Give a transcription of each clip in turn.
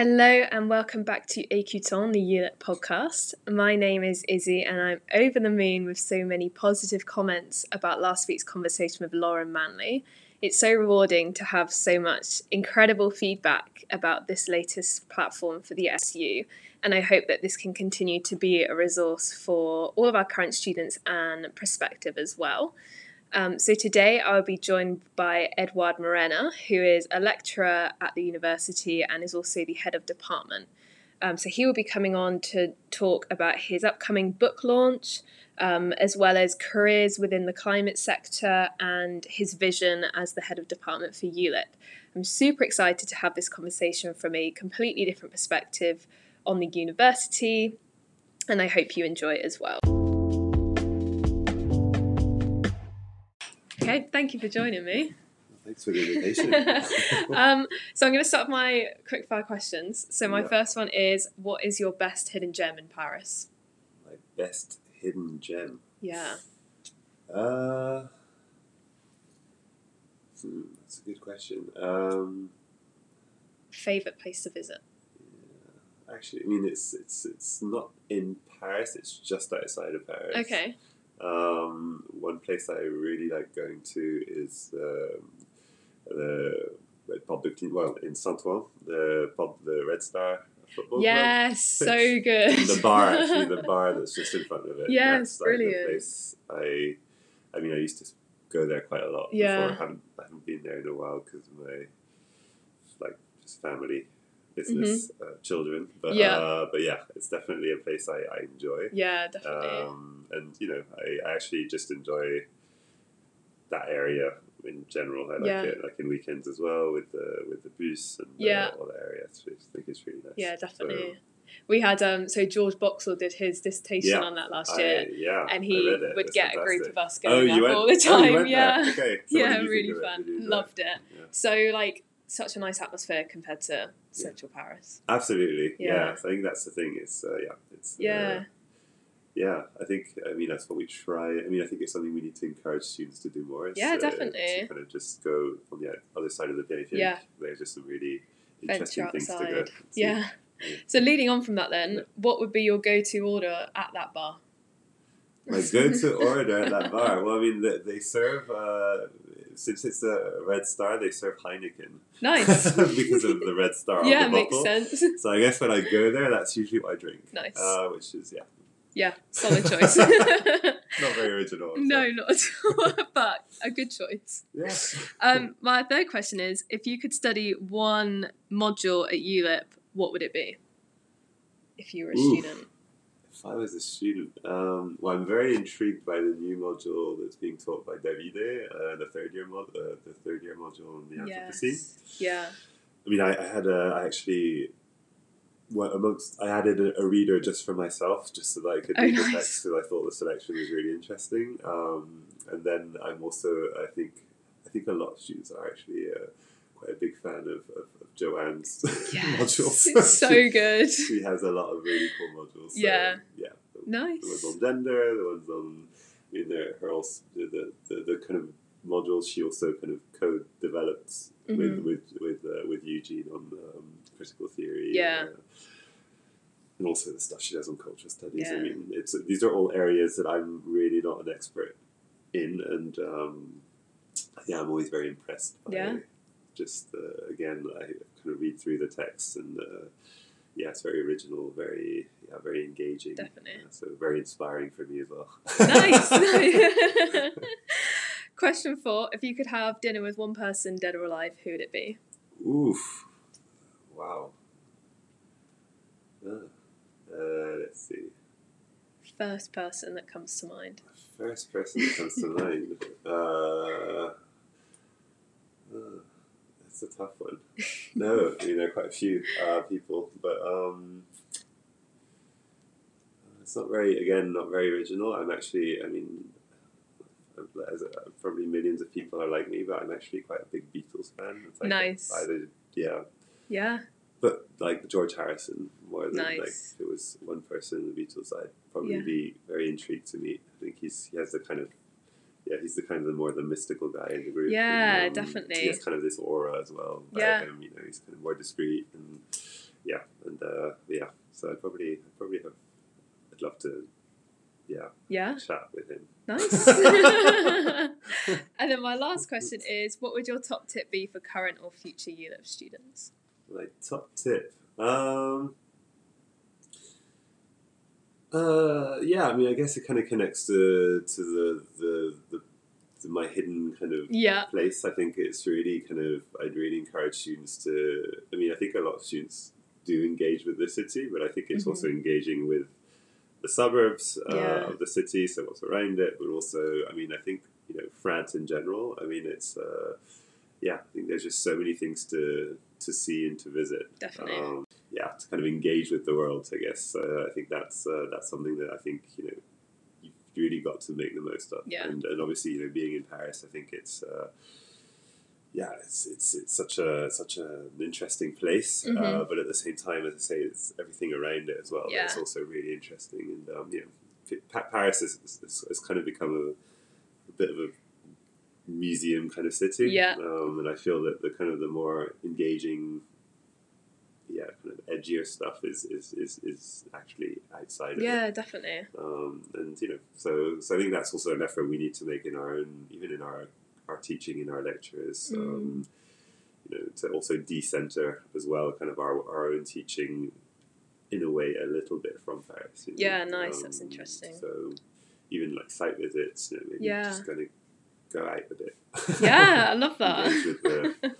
Hello and welcome back to Écoutons, the ULIP podcast. My name is Izzy and I'm over the moon with so many positive comments about last week's conversation with Lauren Manley. It's so rewarding to have so much incredible feedback about this latest platform for the SU, and I hope that this can continue to be a resource for all of our current students and prospective as well. Um, so today I'll be joined by Edouard Morena, who is a lecturer at the university and is also the head of department. Um, so he will be coming on to talk about his upcoming book launch, um, as well as careers within the climate sector and his vision as the head of department for ULIP. I'm super excited to have this conversation from a completely different perspective on the university, and I hope you enjoy it as well. Okay, thank you for joining me. Thanks for the invitation. um, so I'm going to start my quick fire questions. So my Yeah. first one is, what is your best hidden gem in Paris? My best hidden gem. Yeah. Uh, hmm, that's a good question. Um, Favorite place to visit? Yeah. actually, I mean, it's it's it's not in Paris. It's just outside of Paris. Okay. Um, one place that I really like going to is um, the Team. Well, in Saint-Ouen, the pub, the Red Star football club. Yes, so good. the bar actually the bar that's just in front of it Yes, that's like brilliant. place i i mean i used to go there quite a lot Yeah. before i haven't, I haven't been there in a while because my like just family business uh, children but Mm-hmm. Yeah. uh, but yeah it's definitely a place i, I enjoy yeah, definitely. um, and you know I, I actually just enjoy that area in general. I like Yeah. it, like in weekends as well with the with the bus and Yeah. uh, all the area. I think it's really nice. yeah, So, definitely. we had um so George Boxall did his dissertation Yeah, on that last I- year. yeah, and he would get a group of us Oh, going you up went all the oh, time. went yeah. Okay. So yeah, really it? fun. Did you enjoy it? Loved it. Yeah. So like such a nice atmosphere compared to Central Paris. Absolutely. Yeah. Yeah. So I think that's the thing. It's uh, yeah. It's uh, Yeah. yeah, I think I mean that's what we try. I mean, I think it's something we need to encourage students to do more. is, Yeah, uh, definitely. To kind of just go on the other side of the pay. Yeah. there's just some really Venture interesting things to go. outside. Yeah. Yeah. So leading on from that then, Yeah. what would be your go-to order at that bar? My go-to order at that bar. Well, I mean, they, they serve uh, since it's a Red Star, they serve Heineken Nice. because of the Red Star yeah, on the makes bottle. sense. So I guess when I go there, that's usually what I drink. Nice. Uh, which is yeah, yeah, solid choice. not very original. no, not at all, but a good choice. Yeah. Um, my third question is, if you could study one module at ULIP, what would it be? If you were a student. If I was a student, um, well, I'm very intrigued by the new module that's being taught by Davide, uh, the third year mod, uh, the third year module on the Anthropocene. Yes. Yeah. I mean, I, I had a, I actually, well, amongst, I added a, a reader just for myself, just so that I could Oh, read the nice. text, because I thought the selection was really interesting. Um, and then I'm also, I think, I think a lot of students are actually uh, quite a big fan of, of, of Joanne's Yes. modules. It's so She- good. She has a lot of really cool modules. So, Yeah. yeah. The, Nice. the ones on gender, the ones on, I mean, there, her also, the, the, the, the kind of modules she also kind of co-developed with Mhm. with with uh, with Eugene on um, critical theory. Yeah. uh, and also the stuff she does on cultural studies. I mean, it's these are all areas that I'm really not an expert in, and um, yeah, I'm always very impressed by. Yeah. Just uh, again, I kind of read through the text, and uh, yeah, it's very original, very yeah, very engaging. Definitely. Uh, so very inspiring for me as well. nice. Question four: If you could have dinner with one person, dead or alive, who would it be? Oof. Wow. Uh, uh, let's see. First person that comes to mind. First person that comes to mind. Uh, a tough one. No, you know, quite a few uh, people, but um, it's not very, again, not very original. I'm actually, I mean, as uh, probably millions of people are like me, but I'm actually quite a big Beatles fan. It's like Nice. Either, yeah, Yeah. but like George Harrison more than like Nice. if it was one person in the Beatles, I'd probably Yeah. be very intrigued to meet. I think he's he has the kind of yeah, he's the kind of the more the mystical guy in the group. Yeah, and, um, definitely. He has kind of this aura as well. Yeah. him, you know, he's kind of more discreet and yeah, and uh, yeah, so I'd probably I'd probably have I'd love to yeah Yeah, chat with him. nice. and then my last question is what would your top tip be for current or future ULIP students? My top tip. Um, uh, yeah, I mean, I guess it kind of connects to to the the, the, the my hidden kind of Yeah, place. I think it's really kind of I'd really encourage students to. I mean, I think a lot of students do engage with the city, but I think it's Mhm. also engaging with the suburbs uh, Yeah. of the city, so what's around it, but also, I mean, I think you know France in general. I mean, it's uh, yeah, I think there's just so many things to to see and to visit. Definitely. Um, yeah, to kind of engage with the world. I guess uh, I think that's uh, that's something that I think you know you've really got to make the most of. Yeah. And, and obviously, you know, being in Paris, I think it's. Uh, yeah, it's, it's it's such a such an interesting place, uh, Mhm. but at the same time, as I say, it's everything around it as well. Yeah. It's also really interesting, and um, you know, Pa- Paris has, has, has kind of become a, a bit of a museum kind of city. Yeah. um, and I feel that the kind of the more engaging, yeah, kind of edgier stuff is is, is, is actually outside of it. yeah, definitely. Um, and you know, so so I think that's also an effort we need to make in our own, even in our our teaching in our lectures. Mm. Um, you know, to also decenter as well, kind of our our own teaching, in a way, a little bit from Paris. you know. Yeah, nice, that's interesting. So even like site visits, you know, maybe Yeah. just kind of go out a bit. Yeah, I love that. The,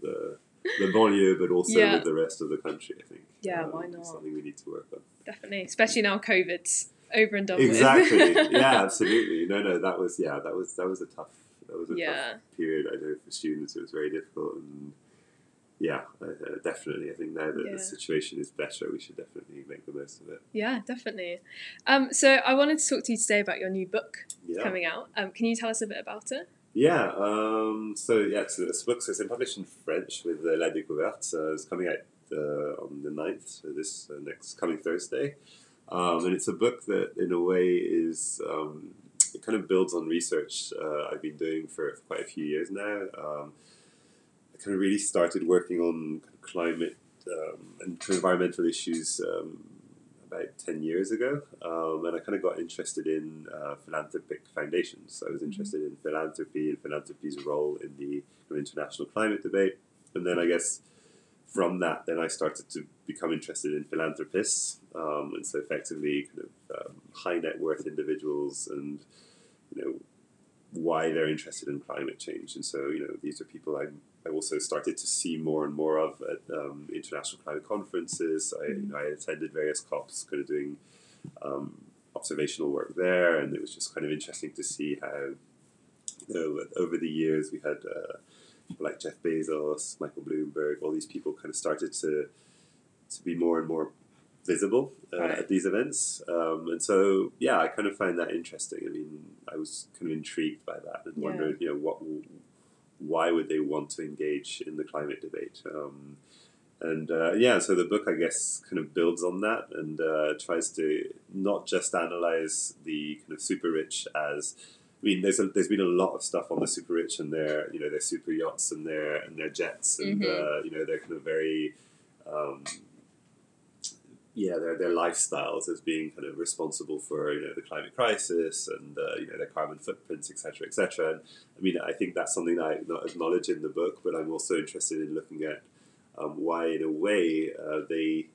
the the banlieue, but also Yeah. with the rest of the country. I think. Yeah, Um, why not? Something we need to work on. Definitely, especially now COVID's over and done with. Exactly. yeah, absolutely. No, no, that was yeah, that was that was a tough that was a Yeah. tough period. I know for students it was very difficult, and yeah, uh, definitely. I think now that Yeah. the situation is better, we should definitely make the most of it. Yeah, definitely. Um, so I wanted to talk to you today about your new book Yeah. coming out. Um, can you tell us a bit about it? Yeah. Um, so yeah, so this book so it's published in French with uh, La Découverte. Uh, it's coming out uh, on the 9th, so this uh, next coming Thursday. Um, and it's a book that, in a way, is um, it kind of builds on research uh, I've been doing for quite a few years now. Um, I kind of really started working on climate um, and environmental issues um, about 10 years ago. Um, and I kind of got interested in uh, philanthropic foundations. So I was interested in philanthropy and philanthropy's role in the international climate debate. And then I guess from that, then I started to become interested in philanthropists. Um, and so effectively, kind of um, high net worth individuals and, you know, why they're interested in climate change. And so, you know, these are people I, I also started to see more and more of at um, international climate conferences. I, you know, I attended various COPs, kind of doing um, observational work there, and it was just kind of interesting to see how, you know, over the years we had uh, people like Jeff Bezos, Michael Bloomberg, all these people kind of started to to be more and more visible uh, Right. at these events. Um, and so, yeah, I kind of find that interesting. I mean, I was kind of intrigued by that and Yeah. wondered, you know, what, why would they want to engage in the climate debate? Um, and uh, yeah, so the book, I guess, kind of builds on that and uh, tries to not just analyze the kind of super rich as I mean, there's a, there's been a lot of stuff on the super rich and their you know their super yachts and their and their jets and Mhm. uh, you know they're kind of very um, yeah their their lifestyles as being kind of responsible for you know the climate crisis and uh, you know their carbon footprints etc etc. And I mean I think that's something that I acknowledge in the book, but I'm also interested in looking at um, why in a way uh, they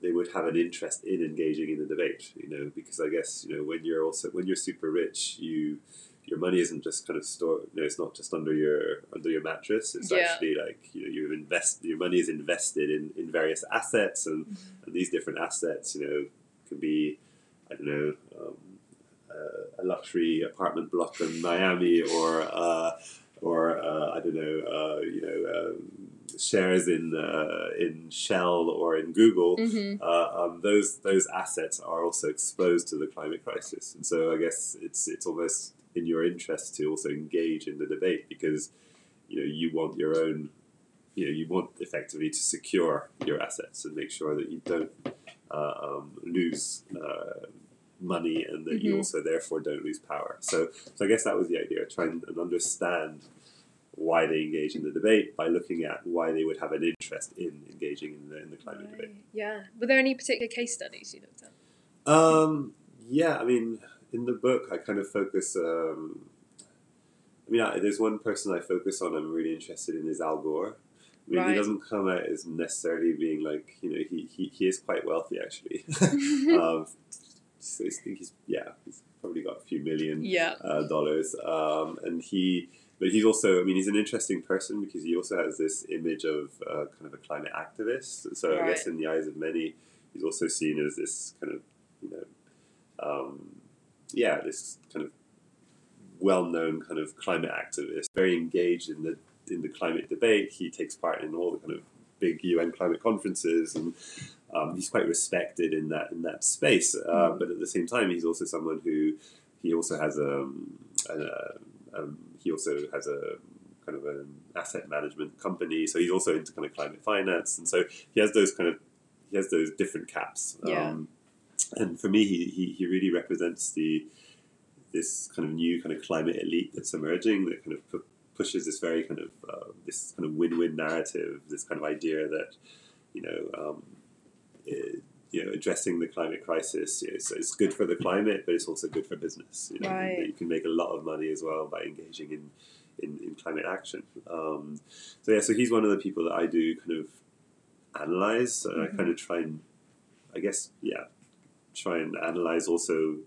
they would have an interest in engaging in the debate, you know, because I guess you know when you're also when you're super rich, you your money isn't just kind of stored. You know, it's not just under your under your mattress. It's Yeah. actually like you know you invest your money is invested in, in various assets, and, and these different assets, you know, can be I don't know. Um, uh, a luxury apartment block in Miami, or uh, or uh, I don't know, uh, you know, um, shares in uh, in Shell or in Google hmm uh, um, those those assets are also exposed to the climate crisis, and so I guess it's it's almost in your interest to also engage in the debate because you know you want your own you know you want effectively to secure your assets and make sure that you don't uh, um, lose uh, money and that you Mhm. also therefore don't lose power. So so I guess that was the idea, trying and understand why they engage in the debate by looking at why they would have an interest in engaging in the in the climate debate. Yeah. Were there any particular case studies you looked at? Um, yeah, I mean, in the book, I kind of focus. Um, I mean, I, there's one person I focus on. I'm really interested in is Al Gore. I mean, Right. he doesn't come out as necessarily being like you know he he, he is quite wealthy actually. um, so I think he's yeah he's probably got a few million Yeah. uh, dollars. Um, and he, but he's also, I mean, he's an interesting person because he also has this image of uh, kind of a climate activist. So I guess in the eyes of many, he's also seen as this kind of, you know, um, yeah, this kind of well-known kind of climate activist, very engaged in the in the climate debate. He takes part in all the kind of big UN climate conferences, and um, he's quite respected in that in that space. Uh, Mm. But at the same time, he's also someone who he also has a, a, um, he also has a kind of an asset management company. So he's also into kind of climate finance, and so he has those kind of he has those different caps. Yeah. Um, and for me, he, he, he really represents the this kind of new kind of climate elite that's emerging that kind of pu- pushes this very kind of uh, this kind of win-win narrative, this kind of idea that you know. Um, it, you know, addressing the climate crisis, you know, so it's good for the climate, but it's also good for business. You know, Right. you can make a lot of money as well by engaging in in, in climate action. Um, so yeah, so he's one of the people that I do kind of analyze, and I Mhm. kind of try and, I guess, yeah, try and analyze also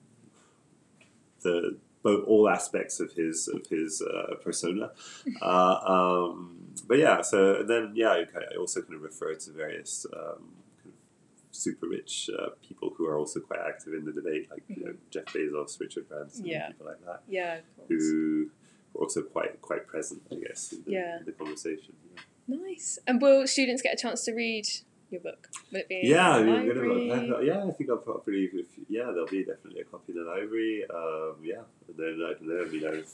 the both all aspects of his of his uh, persona. Uh, um, but yeah, so and then yeah, I, I also kind of refer to various um, super rich uh, people who are also quite active in the debate, like you know Jeff Bezos, Richard Branson, Yeah. people like that Yeah. Of course. who are also quite quite present, I guess, in the, Yeah. in the conversation. Nice. And will students get a chance to read your book? Will it be Yeah, I in the mean, I'm gonna, yeah, I think I'll probably, if, yeah, there'll be definitely a copy in the library. Um, yeah, and then I don't know, I mean, I've,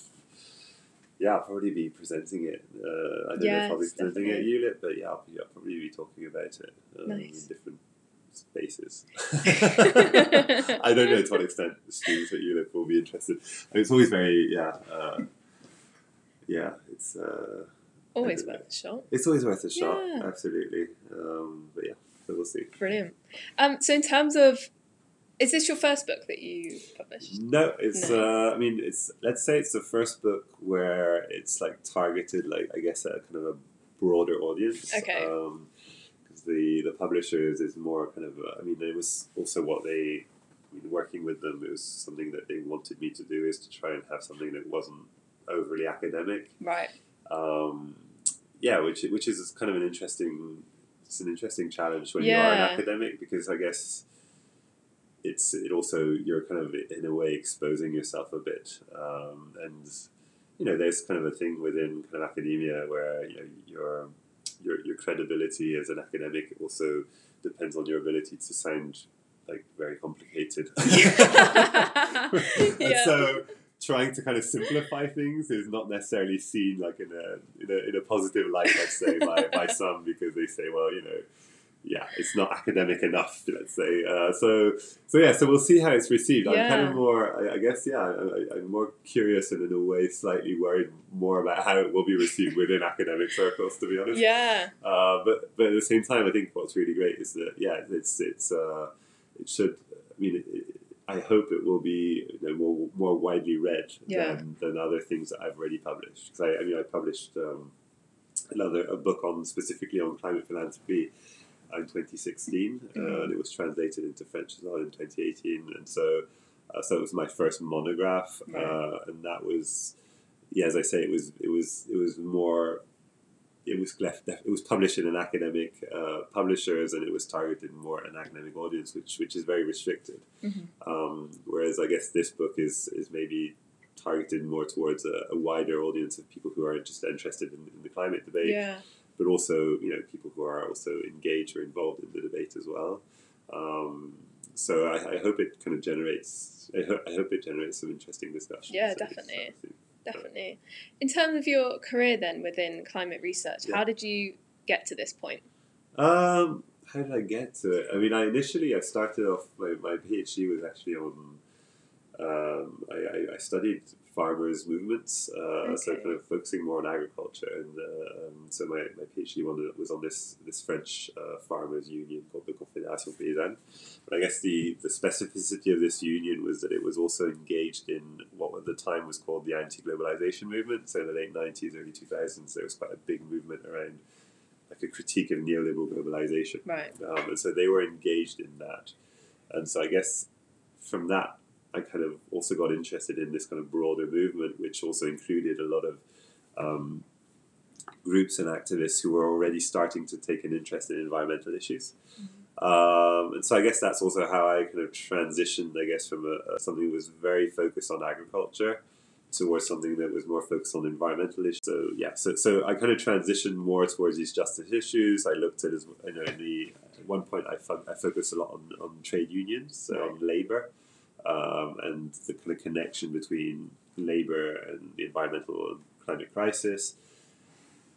yeah, I'll probably be presenting it. Uh, I don't know if I'll be Yes, presenting it at definitely. ULIP, but yeah, I'll, be, I'll probably be talking about it um, Nice. in different spaces. I don't know to what extent the students at ULIP will be interested. I mean, it's always very, yeah, uh, yeah, it's. Uh, Always worth a shot. It's always worth a shot, Yeah. absolutely. Um, but yeah, so we'll see. Brilliant. Um, so in terms of, is this your first book that you published? No, it's. No. Uh, I mean, it's. Let's say it's the first book where it's like targeted, like I guess, a kind of a broader audience. Okay. Um, the the publishers is more kind of. uh, I mean, it was also what they. I mean, working with them, it was something that they wanted me to do is to try and have something that wasn't overly academic. Right. um, yeah, which which is kind of an interesting it's an interesting challenge when you are an academic because I guess it's it also you're kind of in a way exposing yourself a bit um, and you know there's kind of a thing within kind of academia where you know your your your credibility as an academic also depends on your ability to sound like very complicated. and Yeah. so trying to kind of simplify things is not necessarily seen like in a in a, in a positive light, let's say, by, by some because they say, well, you know, yeah, it's not academic enough, let's say. Uh, so so yeah, so we'll see how it's received. I'm kind of more, I, I guess, yeah, I, I'm more curious and in a way slightly worried more about how it will be received within academic circles, to be honest. yeah. Uh, but but at the same time, I think what's really great is that yeah, it's it's uh, it should. I mean, it, I hope it will be you know, more more widely read Yeah. than, than other things that I've already published. Because I, I mean, I published um, another a book on specifically on climate philanthropy in 2016, uh, Mhm. and it was translated into French as well in 2018. And so, uh, so it was my first monograph, Right. uh, and that was, yeah, as I say, it was it was it was more. It was left. It was published in an academic uh, publishers, and it was targeted more at an academic audience, which which is very restricted. Mhm. Um, whereas I guess this book is is maybe targeted more towards a, a wider audience of people who are just interested in, in the climate debate Yeah. But also you know people who are also engaged or involved in the debate as well. Um, so I, I hope it kind of generates. I, ho- I hope it generates some interesting discussion. Yeah, So- definitely. Definitely. In terms of your career then within climate research, Yeah. how did you get to this point? Um, how did I get to it? I mean, I initially I started off my, my PhD was actually on. Um, I, I, I studied farmers' movements, uh, so Okay. kind of focusing more on agriculture, and uh, um, so my, my PhD one was on this this French uh, farmers union called the Confédération Paysanne. But I guess the, the specificity of this union was that it was also engaged in what at the time was called the anti-globalization movement. So in the late nineties, early two thousands, there was quite a big movement around like a critique of neoliberal globalization. Right. Um, and so they were engaged in that. And so I guess from that, I kind of also got interested in this kind of broader movement, which also included a lot of um, groups and activists who were already starting to take an interest in environmental issues. Um, and so I guess that's also how I kind of transitioned, I guess, from a, a, something that was very focused on agriculture towards something that was more focused on environmental issues. So yeah, so, so I kind of transitioned more towards these justice issues. I looked at as you know in the at one point I, fo- I focused a lot on, on trade unions, so on labor, um, and the kind of connection between labor and the environmental and climate crisis.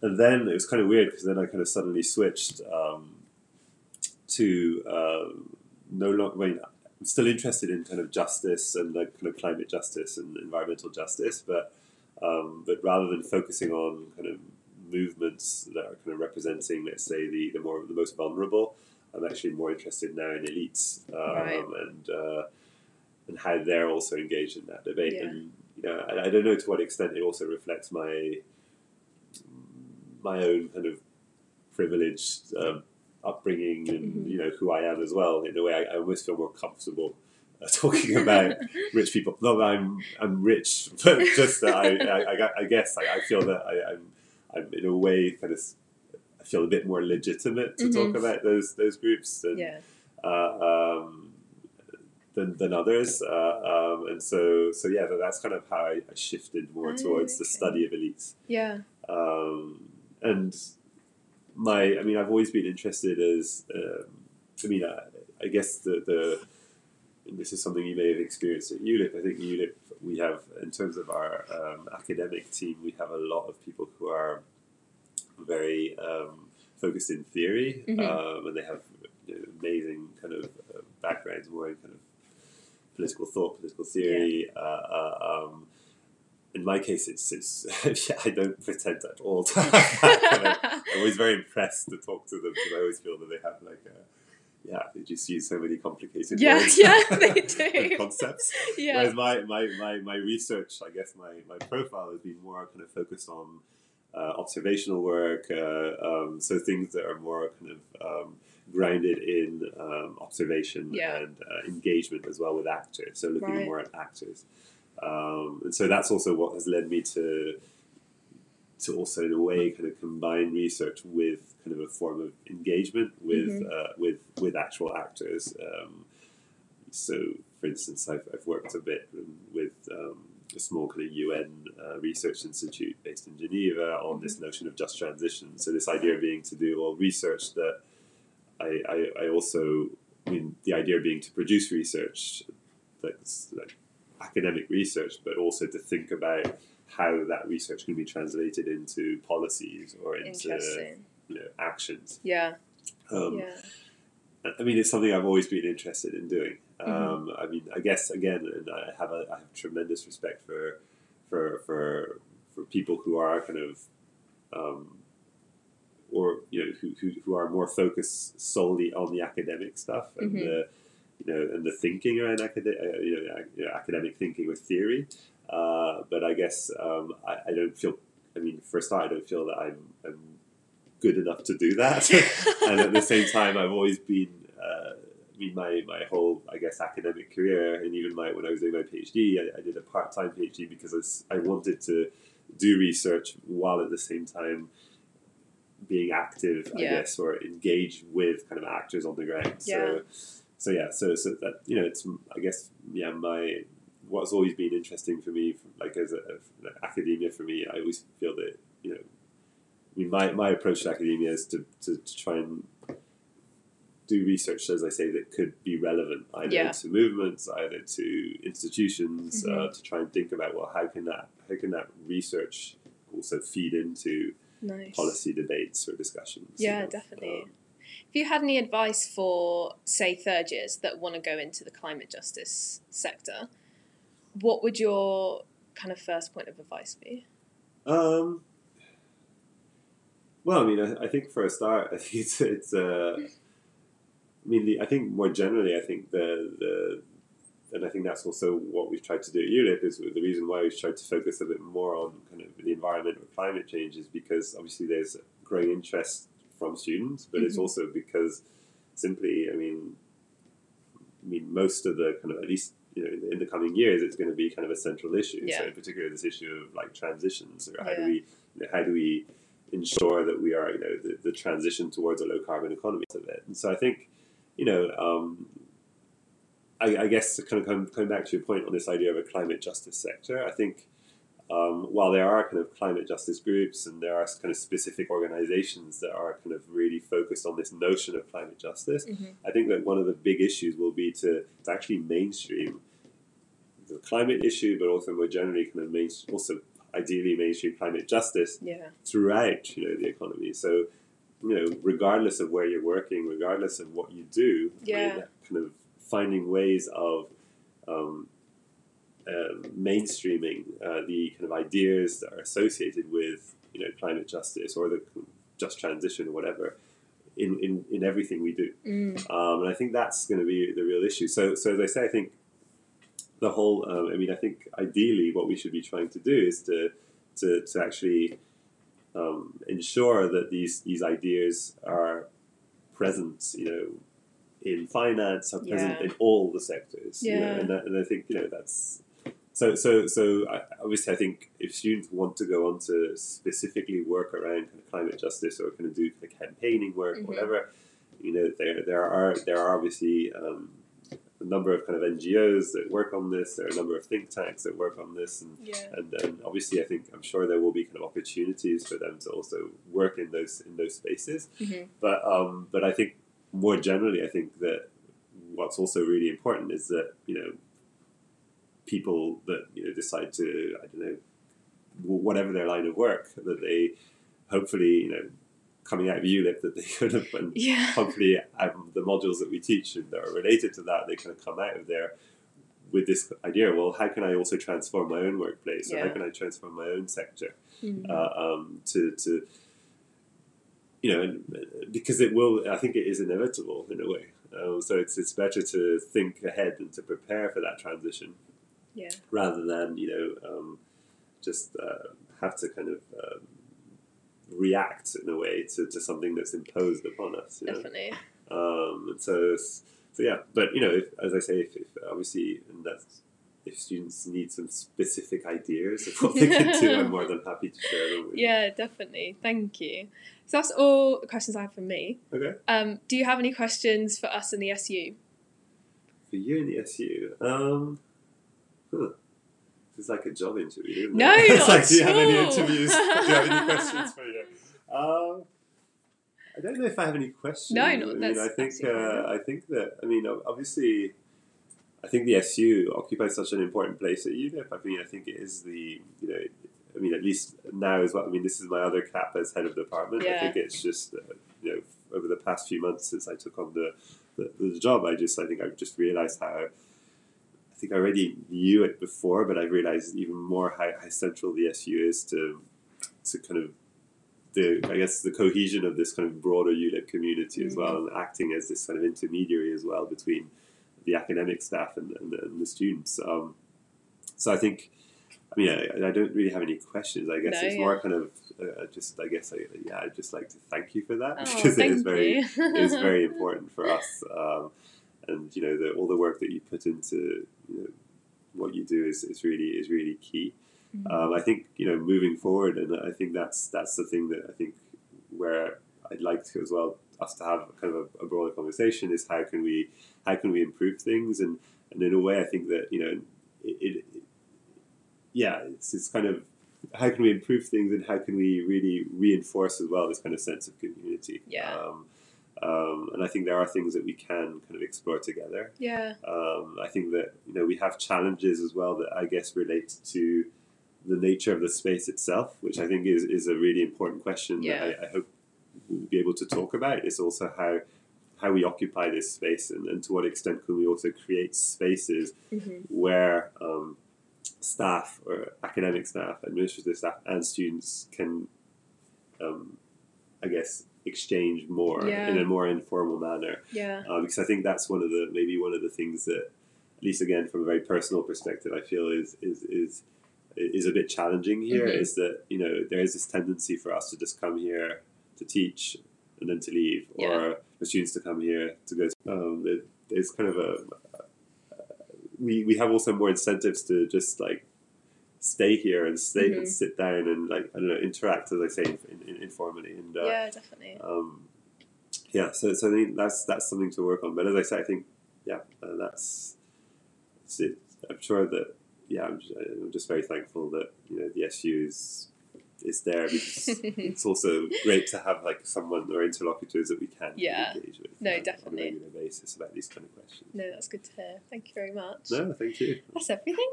And then it was kind of weird because then I kind of suddenly switched um, to uh, no longer. I mean, I'm still interested in kind of justice and like kind of climate justice and environmental justice, but um, but rather than focusing on kind of movements that are kind of representing, let's say, the, the more the most vulnerable, I'm actually more interested now in elites um, Right. and uh, and how they're also engaged in that debate. Yeah. And you know, I, I don't know to what extent it also reflects my my own kind of privileged um, upbringing and Mhm. you know who I am as well. In a way, I, I almost feel more comfortable uh, talking about rich people. Not that I'm I'm rich, but just that I I, I, guess I, I feel that I, I'm I'm in a way kind of I feel a bit more legitimate to talk Mhm. about those those groups than yeah. uh, um, than, than others. Uh, um, and so so yeah, that's kind of how I, I shifted more Oh, towards the study of elites. Yeah. Um, and my, I mean, I've always been interested as, um, I mean, I, I guess the, the, and this is something you may have experienced at ULIP. I think ULIP, we have, in terms of our um, academic team, we have a lot of people who are very um, focused in theory, Mhm. um, and they have amazing kind of uh, backgrounds more in kind of political thought, political theory. Uh, uh, um, in my case, it's, it's I don't pretend at all to have that kind of I'm always very impressed to talk to them because I always feel that they have like a yeah they just use so many complicated Yeah, words yeah, they do. concepts. yeah. Whereas my, my, my, my research, I guess my, my profile has been more kind of focused on uh, observational work, uh, um, so things that are more kind of um, grounded in um, observation Yeah. and uh, engagement as well with actors. So looking Right. more at actors, um, and so that's also what has led me to to also in a way kind of combine research with kind of a form of engagement with Mhm. uh, with with actual actors. Um, so, for instance, I've, I've worked a bit with um, a small kind of UN uh, research institute based in Geneva on this notion of just transition. So, this idea being to do all research that I, I, I also, I mean, the idea being to produce research that's like academic research, but also to think about how that research can be translated into policies or into you know, actions. Yeah. Um, yeah. I mean, it's something I've always been interested in doing. Mm-hmm. Um, I mean, I guess again, and I have a I have tremendous respect for for for for people who are kind of um, or you know who, who, who are more focused solely on the academic stuff and Mhm. the you know and the thinking around academic uh, you, know, you know, academic thinking with theory. Uh, but I guess um, I, I don't feel. I mean, for a start, I don't feel that I'm, I'm good enough to do that. and at the same time, I've always been. Uh, I mean, my, my whole, I guess, academic career, and even my when I was doing my PhD, I, I did a part time PhD because I wanted to do research while at the same time being active, I Yeah. guess, or engaged with kind of actors on the ground. So, so yeah, so so that you know, it's I guess yeah, my what's always been interesting for me, like as a, academia for me, I always feel that you know, I mean, my, my approach to academia is to, to, to try and do research, as I say, that could be relevant either Yeah. to movements, either to institutions, uh, Mhm. to try and think about well, how can that how can that research also feed into Nice. policy debates or discussions? you Yeah, know? definitely. Um, If you had any advice for, say, third years that want to go into the climate justice sector, what would your kind of first point of advice be? Um, Well, I mean, I, I think for a start, I think it's, it's uh, I mean, the, I think more generally, I think the, the and I think that's also what we've tried to do at ULIP is the reason why we've tried to focus a bit more on kind of the environment or climate change is because obviously there's growing interest from students, but mm-hmm. it's also because simply, I mean, I mean, most of the kind of at least you know in the, in the coming years, it's going to be kind of a central issue. Yeah. So in particular, this issue of like transitions, or how yeah. do we, you know, how do we ensure that we are, you know, the, the transition towards a low carbon economy of it. And so I think, you know, um, I, I, guess kind of coming, coming back to your point on this idea of a climate justice sector, I think um, while there are kind of climate justice groups and there are kind of specific organizations that are kind of really focused on this notion of climate justice, mm-hmm. I think that one of the big issues will be to, to actually mainstream the climate issue, but also more generally kind of main, also ideally mainstream climate justice yeah. throughout you know the economy. So you know, regardless of where you're working, regardless of what you do, yeah. I mean, kind of finding ways of um, um, mainstreaming uh, the kind of ideas that are associated with you know climate justice or the just transition or whatever in, in, in everything we do. Mm. Um, and I think that's going to be the real issue. So so as I say, I think the whole. Um, I mean, I think ideally what we should be trying to do is to to, to actually um, ensure that these these ideas are present. You know. In finance, are present yeah. in all the sectors, yeah. You know, and, that, and I think you know that's so, so, so I, obviously, I think if students want to go on to specifically work around kind of climate justice or kind of do kind of campaigning work, mm-hmm. whatever, you know, there there are there are obviously um, a number of kind of NGOs that work on this. There are a number of think tanks that work on this, and yeah. and, and obviously, I think I'm sure there will be kind of opportunities for them to also work in those in those spaces. Mm-hmm. But um, but I think more generally, I think that what's also really important is that you know people that you know decide to I don't know whatever their line of work that they hopefully you know coming out of ULIP that they could have and yeah. hopefully um, the modules that we teach that are related to that they kind of come out of there with this idea well how can I also transform my own workplace yeah. or how can I transform my own sector mm-hmm. uh, um, to to you know because it will I think it is inevitable in a way um, so it's it's better to think ahead and to prepare for that transition yeah. rather than you know um, just uh, have to kind of um, react in a way to, to something that's imposed upon us. Definitely. Um, and so, so yeah, but you know, if, as I say, if, if obviously, and that's if students need some specific ideas of what they can do, I'm more than happy to share them with Yeah, definitely. Thank you. So that's all the questions I have from me. Okay. Um, do you have any questions for us in the SU? For you in the SU? Um, Huh. It's like a job interview, isn't no, it? not like, do you have any interviews? do you have any questions for you? Um, I don't know if I have any questions. No, no, I mean, I think uh, I think that I mean, obviously, I think the SU occupies such an important place at ULIP. I mean, I think it is the you know, I mean, at least now as well. I mean, this is my other cap as head of department. Yeah. I think it's just uh, you know, over the past few months since I took on the, the, the job, I just I think I've just realised how I think I already knew it before, but I realized even more how, how central the SU is to to kind of the I guess the cohesion of this kind of broader ULIP community as well, mm-hmm. and acting as this kind of intermediary as well between the academic staff and, and, and the students. Um, so I think, I mean, I, I, don't really have any questions. I guess no, it's yeah. more kind of uh, just, I guess, I, yeah, I'd just like to thank you for that oh, because it is very, it is very important for us. Um, and you know the, all the work that you put into you know, what you do is, is really is really key. Mm-hmm. Um, I think you know moving forward, and I think that's that's the thing that I think where I'd like to as well us to have kind of a, a broader conversation is how can we how can we improve things and and in a way I think that you know it, it, yeah it's, it's kind of how can we improve things and how can we really reinforce as well this kind of sense of community yeah um, um, and I think there are things that we can kind of explore together. Yeah. Um, I think that you know we have challenges as well that I guess relate to the nature of the space itself, which I think is, is a really important question yeah. that I, I hope be able to talk about. Is also how how we occupy this space and, and to what extent can we also create spaces mm-hmm. where um, staff or academic staff, administrative staff, and students can um, I guess, exchange more Yeah. in a more informal manner. Yeah. Uh, because I think that's one of the maybe one of the things that, at least again from a very personal perspective, I feel is is is is a bit challenging here. Mhm. Is that you know there is this tendency for us to just come here to teach and then to leave, Yeah. or for students to come here to go. To, um, it, it's kind of a we we have also more incentives to just like stay here and stay Mhm. and sit down and like I don't know interact as I say in, in, informally and uh, yeah, definitely. um, yeah, so, so I think that's that's something to work on. But as I say, I think yeah, uh, that's it. I'm sure that yeah, I'm just, I'm just very thankful that you know the SU is there because it's also great to have like someone or interlocutors that we can Yeah. engage with No, uh, on definitely. a regular basis about these kind of questions. No, that's good to hear. Thank you very much. No, thank you. That's everything.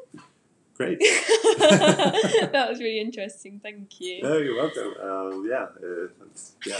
Great. that was really interesting. Thank you. No, you're welcome. Um, yeah, uh, yeah.